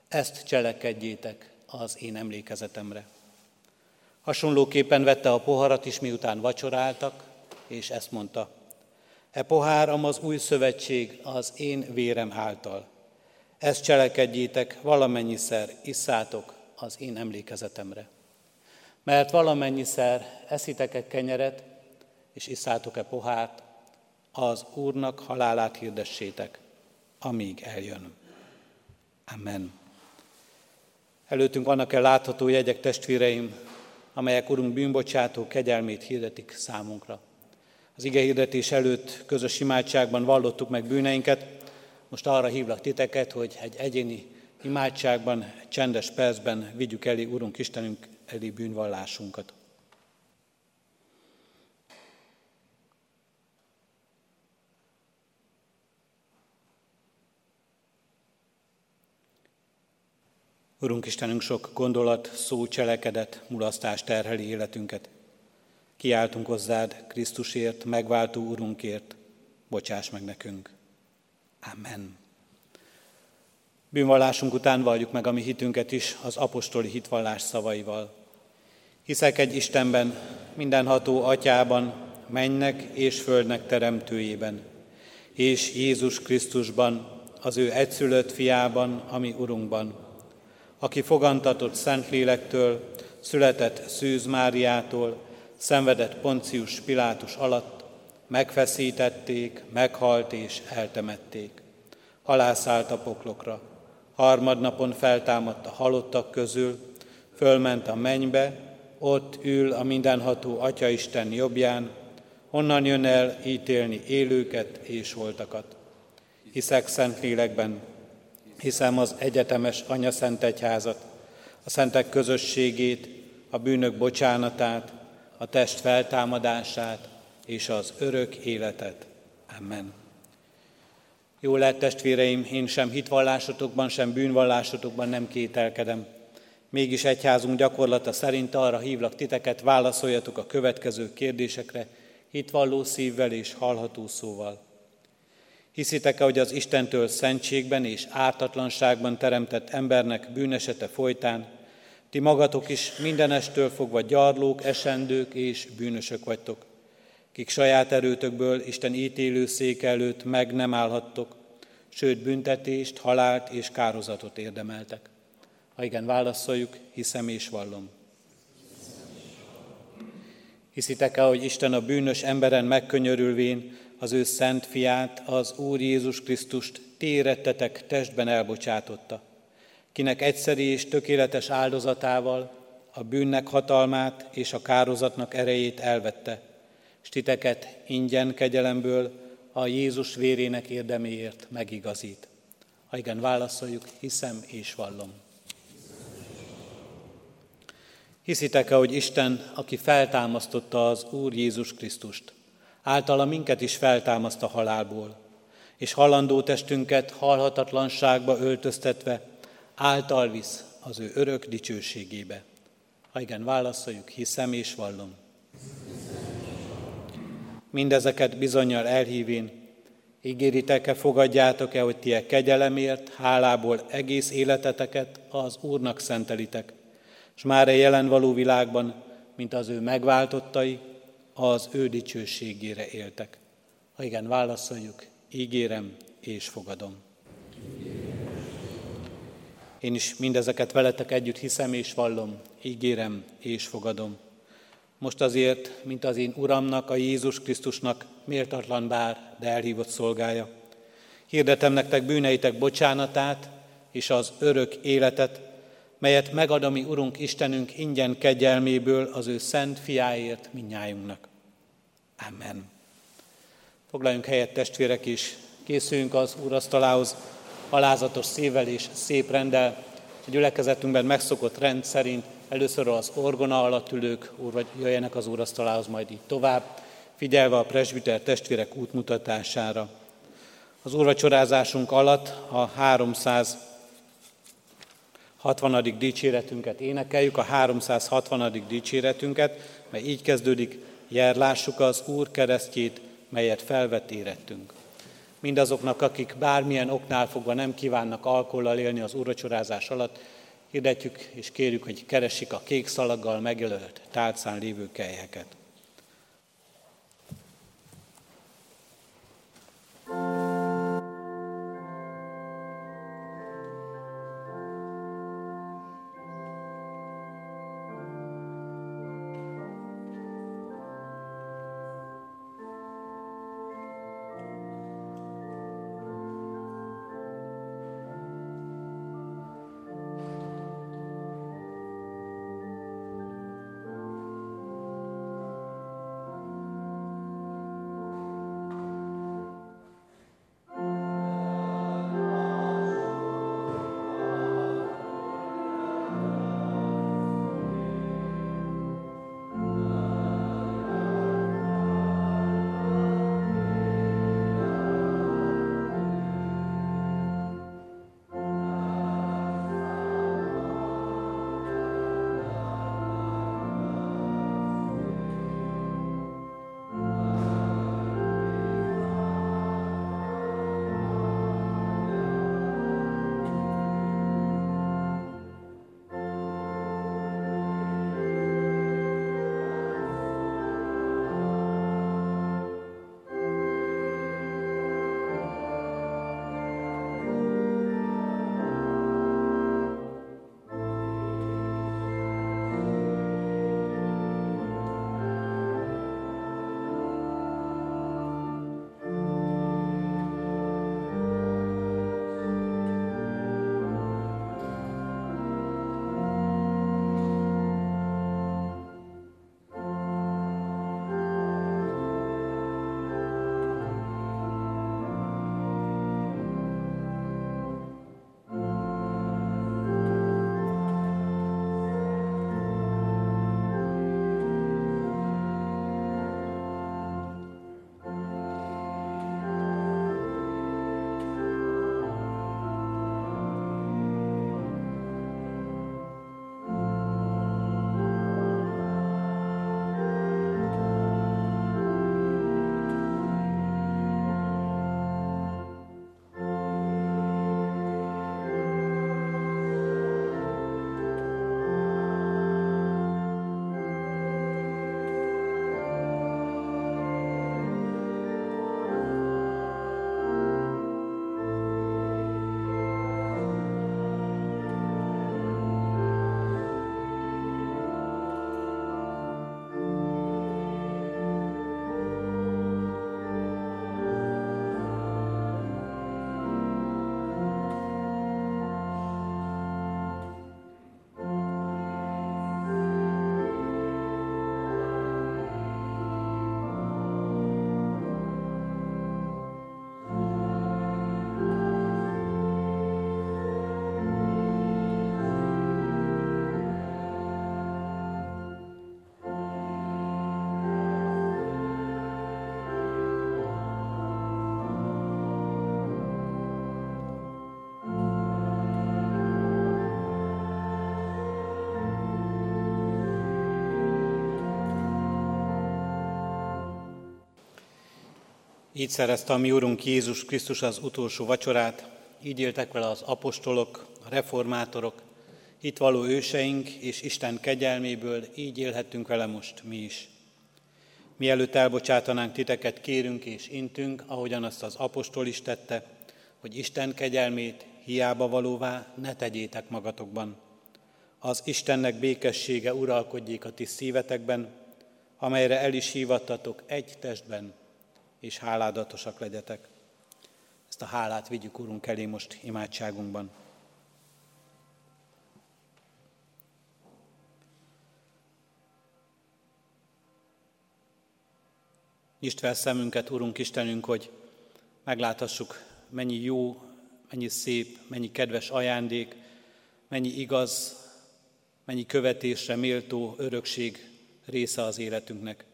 [SPEAKER 2] Ezt cselekedjétek az én emlékezetemre. Hasonlóképpen vette a poharat is, miután vacsoráltak, és ezt mondta, E poháram az új szövetség az én vérem által. Ezt cselekedjétek, valamennyiszer isszátok az én emlékezetemre. Mert valamennyiszer eszitek-e kenyeret, és isszátok-e pohárt, az Úrnak halálát hirdessétek, amíg eljön. Amen. Előttünk vannak-e látható jegyek, testvéreim, amelyek Urunk bűnbocsátó kegyelmét hirdetik számunkra. Az ige előtt közös imádságban vallottuk meg bűneinket, most arra hívlak titeket, hogy egy egyéni imádságban, csendes percben vigyük elé Urunk Istenünk elé bűnvallásunkat. Urunk Istenünk, sok gondolat, szó, cselekedet, mulasztás terheli életünket. Kiáltunk hozzád Krisztusért, megváltó Urunkért, bocsáss meg nekünk. Amen. Bűnvallásunk után valljuk meg a mi hitünket is az apostoli hitvallás szavaival. Hiszek egy Istenben, mindenható atyában, mennek és földnek teremtőjében, és Jézus Krisztusban, az ő egyszülött fiában, ami Urunkban, aki fogantatott Szentlélektől, született Szűz Máriától, szenvedett Poncius Pilátus alatt, megfeszítették, meghalt és eltemették. Halászállt a poklokra. Harmadnapon feltámadt a halottak közül, fölment a mennybe, ott ül a mindenható Atyaisten jobbján, onnan jön el ítélni élőket és holtakat. Hiszek Szentlélekben, hiszem az egyetemes Anya Szent Egyházat, a szentek közösségét, a bűnök bocsánatát, a test feltámadását és az örök életet. Amen. Jó lehet, testvéreim, én sem hitvallásotokban, sem bűnvallásotokban nem kételkedem. Mégis egyházunk gyakorlata szerint arra hívlak titeket, válaszoljatok a következő kérdésekre, hitvalló szívvel és hallható szóval. Hiszitek-e, hogy az Istentől szentségben és ártatlanságban teremtett embernek bűnesete folytán ti magatok is mindenestől fogva gyarlók, esendők és bűnösök vagytok, kik saját erőtökből Isten ítélő szék előtt meg nem állhattok, sőt büntetést, halált és kározatot érdemeltek. Ha igen, válaszoljuk, hiszem és vallom. Hiszitek-e, hogy Isten a bűnös emberen megkönyörülvén az ő szent fiát, az Úr Jézus Krisztust térettetek testben elbocsátotta, kinek egyszeri és tökéletes áldozatával a bűnnek hatalmát és a kározatnak erejét elvette, és titeket ingyen kegyelemből a Jézus vérének érdeméért megigazít. Ha igen, válaszoljuk, hiszem és vallom. Hiszitek-e, hogy Isten, aki feltámasztotta az Úr Jézus Krisztust, általa minket is feltámaszt a halálból, és halandó testünket halhatatlanságba öltöztetve által visz az ő örök dicsőségébe. Ha igen, válaszoljuk, hiszem és vallom. Mindezeket bizonyal elhívén, ígéritek-e, fogadjátok-e, hogy ti e kegyelemért, hálából egész életeteket az Úrnak szentelitek, és már a jelen való világban, mint az ő megváltottai, az ő dicsőségére éltek. Ha igen, válaszoljuk, ígérem és fogadom. Én is mindezeket veletek együtt hiszem és vallom, ígérem és fogadom. Most azért, mint az én Uramnak, a Jézus Krisztusnak méltatlan bár, de elhívott szolgája. Hirdetem nektek bűneitek bocsánatát és az örök életet, melyet megad a mi Urunk Istenünk ingyen kegyelméből az ő szent fiáért minnyájunknak. Amen. Foglaljunk helyet testvérek is, készüljünk az úrasztalához alázatos szívvel és szép rendel. A gyülekezetünkben megszokott rend szerint először az orgona alatt ülők úr, jöjjenek az úrasztalához, majd így tovább, figyelve a presbiter testvérek útmutatására. Az úrvacsorázásunk alatt a 360. dicséretünket énekeljük, a 360. dicséretünket, mely így kezdődik, járlássuk az Úr keresztjét, melyet felvett érettünk. Mindazoknak, akik bármilyen oknál fogva nem kívánnak alkollal élni az úrvacsorázás alatt, hirdetjük és kérjük, hogy keresik a kék szalaggal megjelölt tálcán lévő kelyheket. Így szerezte a mi Úrunk Jézus Krisztus az utolsó vacsorát, így éltek vele az apostolok, a reformátorok, itt való őseink és Isten kegyelméből így élhettünk vele most mi is. Mielőtt elbocsátanánk titeket, kérünk és intünk, ahogyan azt az apostol is tette, hogy Isten kegyelmét hiába valóvá ne tegyétek magatokban. Az Istennek békessége uralkodjék a ti szívetekben, amelyre el is hívattatok egy testben, és háládatosak legyetek. Ezt a hálát vigyük, Urunk, elé most imádságunkban. Nyisd fel szemünket, Urunk Istenünk, hogy megláthassuk, mennyi jó, mennyi szép, mennyi kedves ajándék, mennyi igaz, mennyi követésre méltó örökség része az életünknek.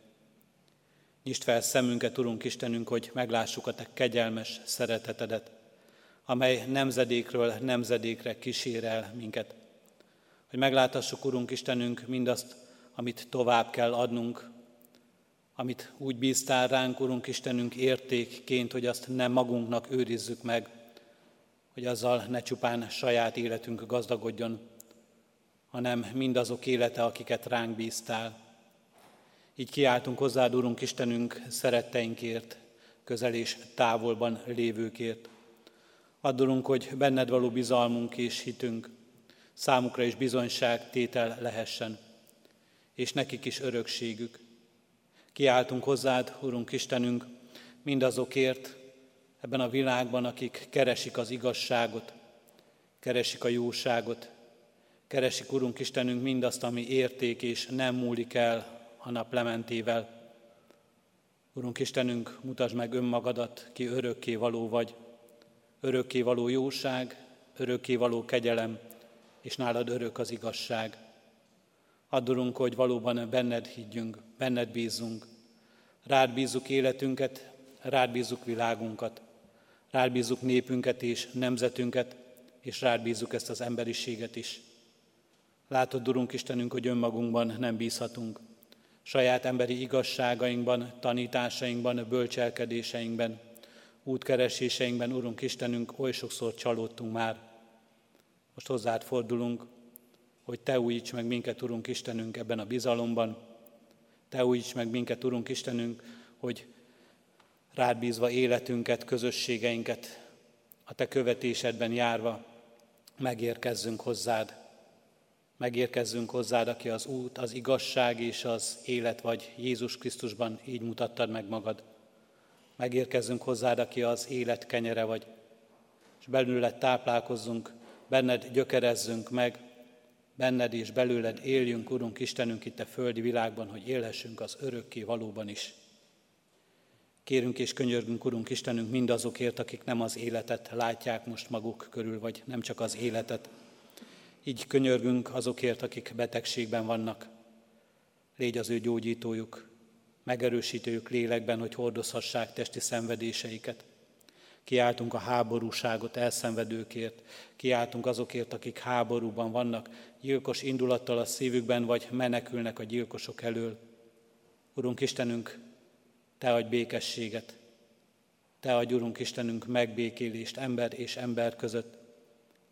[SPEAKER 2] Nyisd fel szemünket, Urunk Istenünk, hogy meglássuk a Te kegyelmes szeretetedet, amely nemzedékről nemzedékre kísér el minket. Hogy megláthassuk, Urunk Istenünk, mindazt, amit tovább kell adnunk, amit úgy bíztál ránk, Urunk Istenünk, értékként, hogy azt nem magunknak őrizzük meg, hogy azzal ne csupán saját életünk gazdagodjon, hanem mindazok élete, akiket ránk bíztál. Így kiáltunk hozzád, Urunk Istenünk, szeretteinkért, közel és távolban lévőkért. Addulunk, hogy benned való bizalmunk és hitünk számukra is bizonyság tétel lehessen, és nekik is örökségük. Kiáltunk hozzád, Urunk Istenünk, mindazokért ebben a világban, akik keresik az igazságot, keresik a jóságot, keresik, Urunk Istenünk, mindazt, ami érték és nem múlik el a naplementével. Urunk Istenünk, mutasd meg önmagadat, ki örökké való vagy, örökké való jóság, örökké való kegyelem, és nálad örök az igazság. Addulunk, hogy valóban benned higgyünk, benned bízzunk. Rád bízzuk életünket, rád bízzuk világunkat, rád bízzuk népünket és nemzetünket, és rád bízzuk ezt az emberiséget is. Látod, Urunk Istenünk, hogy önmagunkban nem bízhatunk. Saját emberi igazságainkban, tanításainkban, bölcselkedéseinkben, útkereséseinkben, Urunk Istenünk, oly sokszor csalódtunk már. Most hozzád fordulunk, hogy Te újíts meg minket, Urunk Istenünk, ebben a bizalomban. Te újíts meg minket, Urunk Istenünk, hogy rád bízva életünket, közösségeinket, a Te követésedben járva megérkezzünk hozzád. Megérkezzünk hozzád, aki az út, az igazság és az élet vagy Jézus Krisztusban, így mutattad meg magad. Megérkezzünk hozzád, aki az élet kenyere vagy, és belőled táplálkozzunk, benned gyökerezzünk meg, benned és belőled éljünk, Urunk Istenünk itt a földi világban, hogy élhessünk az örökké valóban is. Kérünk és könyörgünk, Urunk Istenünk, mindazokért, akik nem az életet látják most maguk körül, vagy nem csak az életet. Így könyörgünk azokért, akik betegségben vannak. Légy az ő gyógyítójuk, megerősítőjük lélekben, hogy hordozhassák testi szenvedéseiket. Kiáltunk a háborúságot elszenvedőkért, kiáltunk azokért, akik háborúban vannak, gyilkos indulattal a szívükben, vagy menekülnek a gyilkosok elől. Urunk Istenünk, Te adj békességet, Te adj, Urunk Istenünk, megbékélést ember és ember között,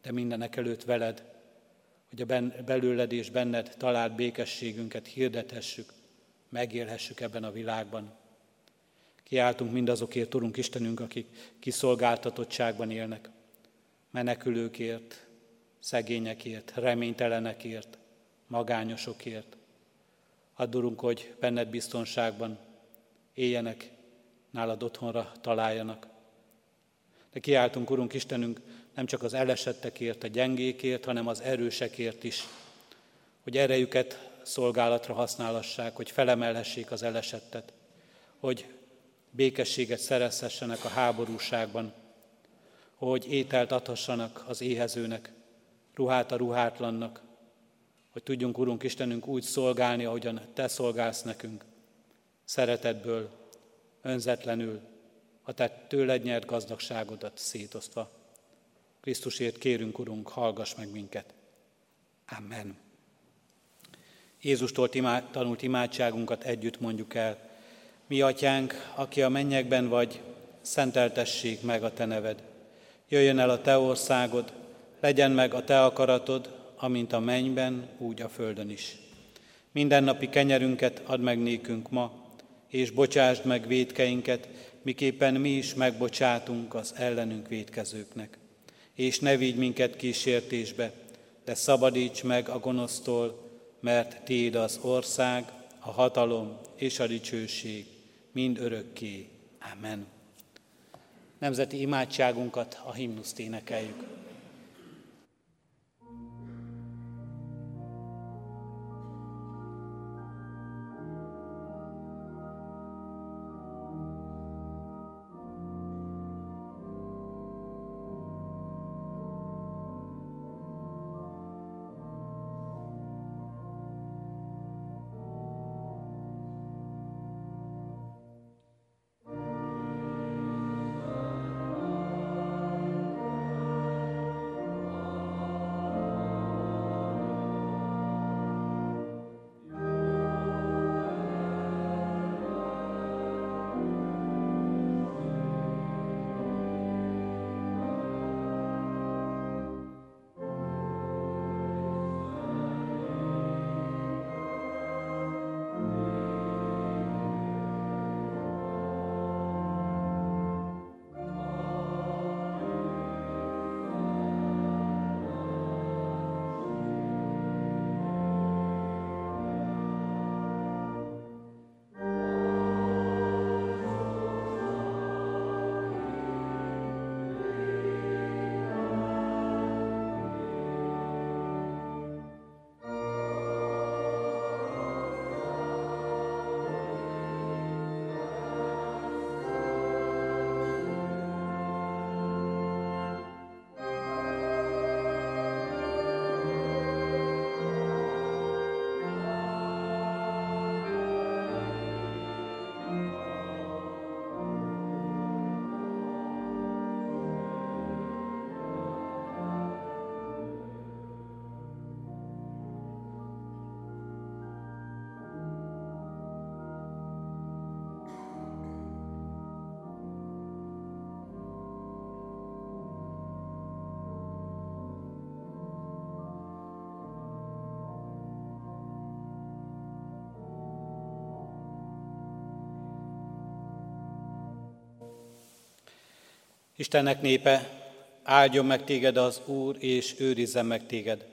[SPEAKER 2] de mindenek előtt veled, hogy a belőled és benned talált békességünket hirdethessük, megélhessük ebben a világban. Kiáltunk mindazokért, Urunk Istenünk, akik kiszolgáltatottságban élnek, menekülőkért, szegényekért, reménytelenekért, magányosokért. Add, Urunk, hogy benned biztonságban éljenek, nálad otthonra találjanak. De kiáltunk, Urunk Istenünk, nem csak az elesettekért, a gyengékért, hanem az erősekért is, hogy erejüket szolgálatra használassák, hogy felemelhessék az elesettet, hogy békességet szerezhessenek a háborúságban, hogy ételt adhassanak az éhezőnek, ruhát a ruhátlannak, hogy tudjunk, Urunk Istenünk, úgy szolgálni, ahogyan Te szolgálsz nekünk, szeretetből, önzetlenül, a Te tőled nyert gazdagságodat szétosztva. Krisztusért kérünk, Urunk, hallgass meg minket. Amen. Jézustól tanult imádságunkat együtt mondjuk el. Mi atyánk, aki a mennyekben vagy, szenteltessék meg a te neved. Jöjjön el a te országod, legyen meg a te akaratod, amint a mennyben, úgy a földön is. Mindennapi kenyerünket add meg nékünk ma, és bocsásd meg védkeinket, miképpen mi is megbocsátunk az ellenünk védkezőknek. És ne vigy minket kísértésbe, de szabadíts meg a gonosztól, mert Tiéd az ország, a hatalom és a dicsőség mind örökké. Amen. Nemzeti imádságunkat, a himnuszt énekeljük. Istennek népe, áldjon meg téged az Úr, és őrizzen meg téged.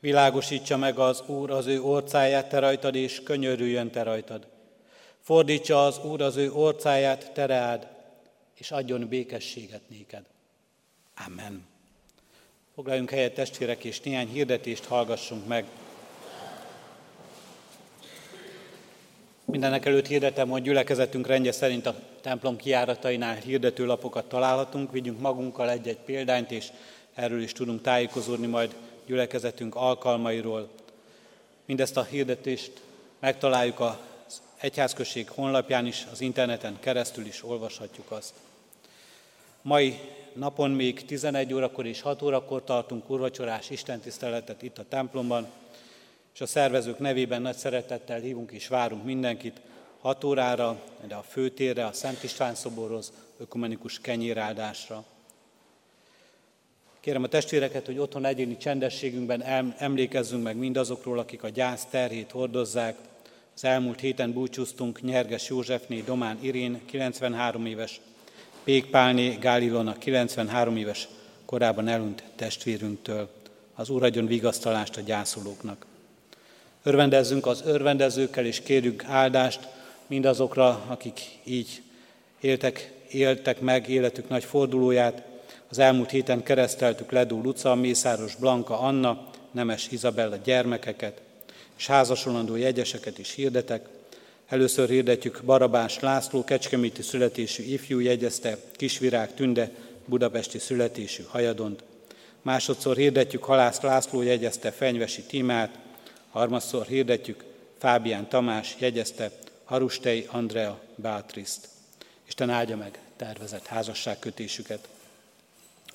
[SPEAKER 2] Világosítsa meg az Úr az ő orcáját te rajtad, és könyörüljön te rajtad. Fordítsa az Úr az ő orcáját te reád, és adjon békességet néked. Amen. Foglaljunk helyet testvérek, és néhány hirdetést hallgassunk meg. Mindenek előtt hirdetem, hogy gyülekezetünk rendje szerint a templom kiáratainál hirdetőlapokat találhatunk, vigyünk magunkkal egy-egy példányt, és erről is tudunk tájékozódni majd gyülekezetünk alkalmairól. Mindezt a hirdetést megtaláljuk az egyházközség honlapján is, az interneten keresztül is olvashatjuk azt. Mai napon még 11 órakor és 6 órakor tartunk urvacsorás istentiszteletet itt a templomban, és a szervezők nevében nagy szeretettel hívunk és várunk mindenkit 6 órára, de a főtérre, a Szent István szoborhoz, ökumenikus kenyéráldásra. Kérem a testvéreket, hogy otthon egyéni csendességünkben emlékezzünk meg mindazokról, akik a gyász terhét hordozzák. Az elmúlt héten búcsúztunk Nyerges Józsefné, Domán Irén, 93 éves, Pék Pálné, Gálilona, 93 éves, korábban elhunyt testvérünktől. Az Úr adjon vigasztalást a gyászolóknak. Örvendezzünk az örvendezőkkel, és kérjük áldást mindazokra, akik így éltek, éltek meg életük nagy fordulóját. Az elmúlt héten kereszteltük Ledó Luca, Mészáros Blanka Anna, Nemes Izabella gyermekeket, és házasolandó jegyeseket is hirdetek. Először hirdetjük Barabás László, kecskeméti születésű ifjú jegyezte, Kisvirág Tünde, budapesti születésű hajadont. Másodszor hirdetjük Halász László jegyezte Fenyvesi Tímát, Harmadszor hirdetjük, Fábián Tamás jegyezte Harustei Andrea Bátriszt. Isten áldja meg tervezett házasságkötésüket.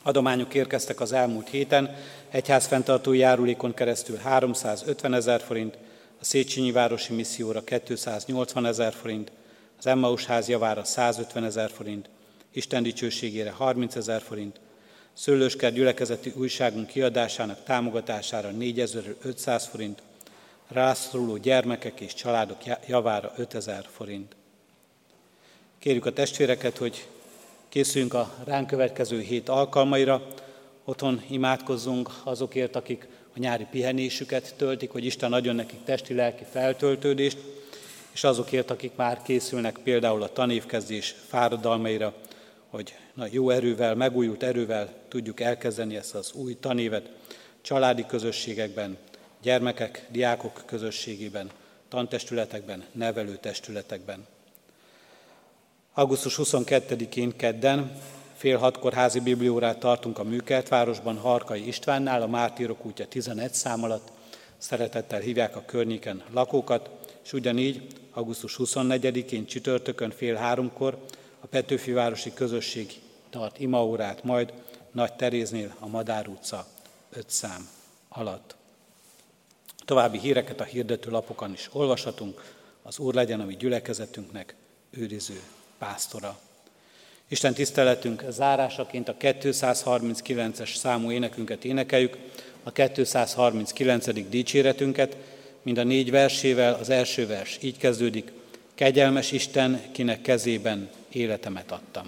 [SPEAKER 2] Adományok érkeztek az elmúlt héten, egyházfenntartó járulékon keresztül 350 ezer forint, a Széchenyi Városi Misszióra 280 ezer forint, az Emmaus ház javára 150 ezer forint, Isten dicsőségére 30 ezer forint, Szőlősker gyülekezeti újságunk kiadásának támogatására 4500 forint, rászoruló gyermekek és családok javára 5000 forint. Kérjük a testvéreket, hogy készüljünk a ránk következő hét alkalmaira, otthon imádkozzunk azokért, akik a nyári pihenésüket töltik, hogy Isten adjon nekik testi-lelki feltöltődést, és azokért, akik már készülnek például a tanévkezdés fáradalmaira, hogy na, jó erővel, megújult erővel tudjuk elkezdeni ezt az új tanévet családi közösségekben, gyermekek, diákok közösségében, tantestületekben, nevelőtestületekben. Augusztus 22-én kedden fél hatkor házi bibliórát tartunk a Műkertvárosban, Harkai Istvánnál, a Mártírok útja 11 szám alatt. Szeretettel hívják a környéken lakókat, és ugyanígy augusztus 24-én csütörtökön fél háromkor a Petőfi Városi Közösség tart imaórát majd Nagy Teréznél a Madár utca 5 szám alatt. További híreket a hirdető lapokon is olvashatunk. Az Úr legyen a mi gyülekezetünknek őriző pásztora. Isten tiszteletünk zárásaként a 239-es számú énekünket énekeljük, a 239. dicséretünket, mind a négy versével, az első vers így kezdődik, kegyelmes Isten, kinek kezében életemet adtam.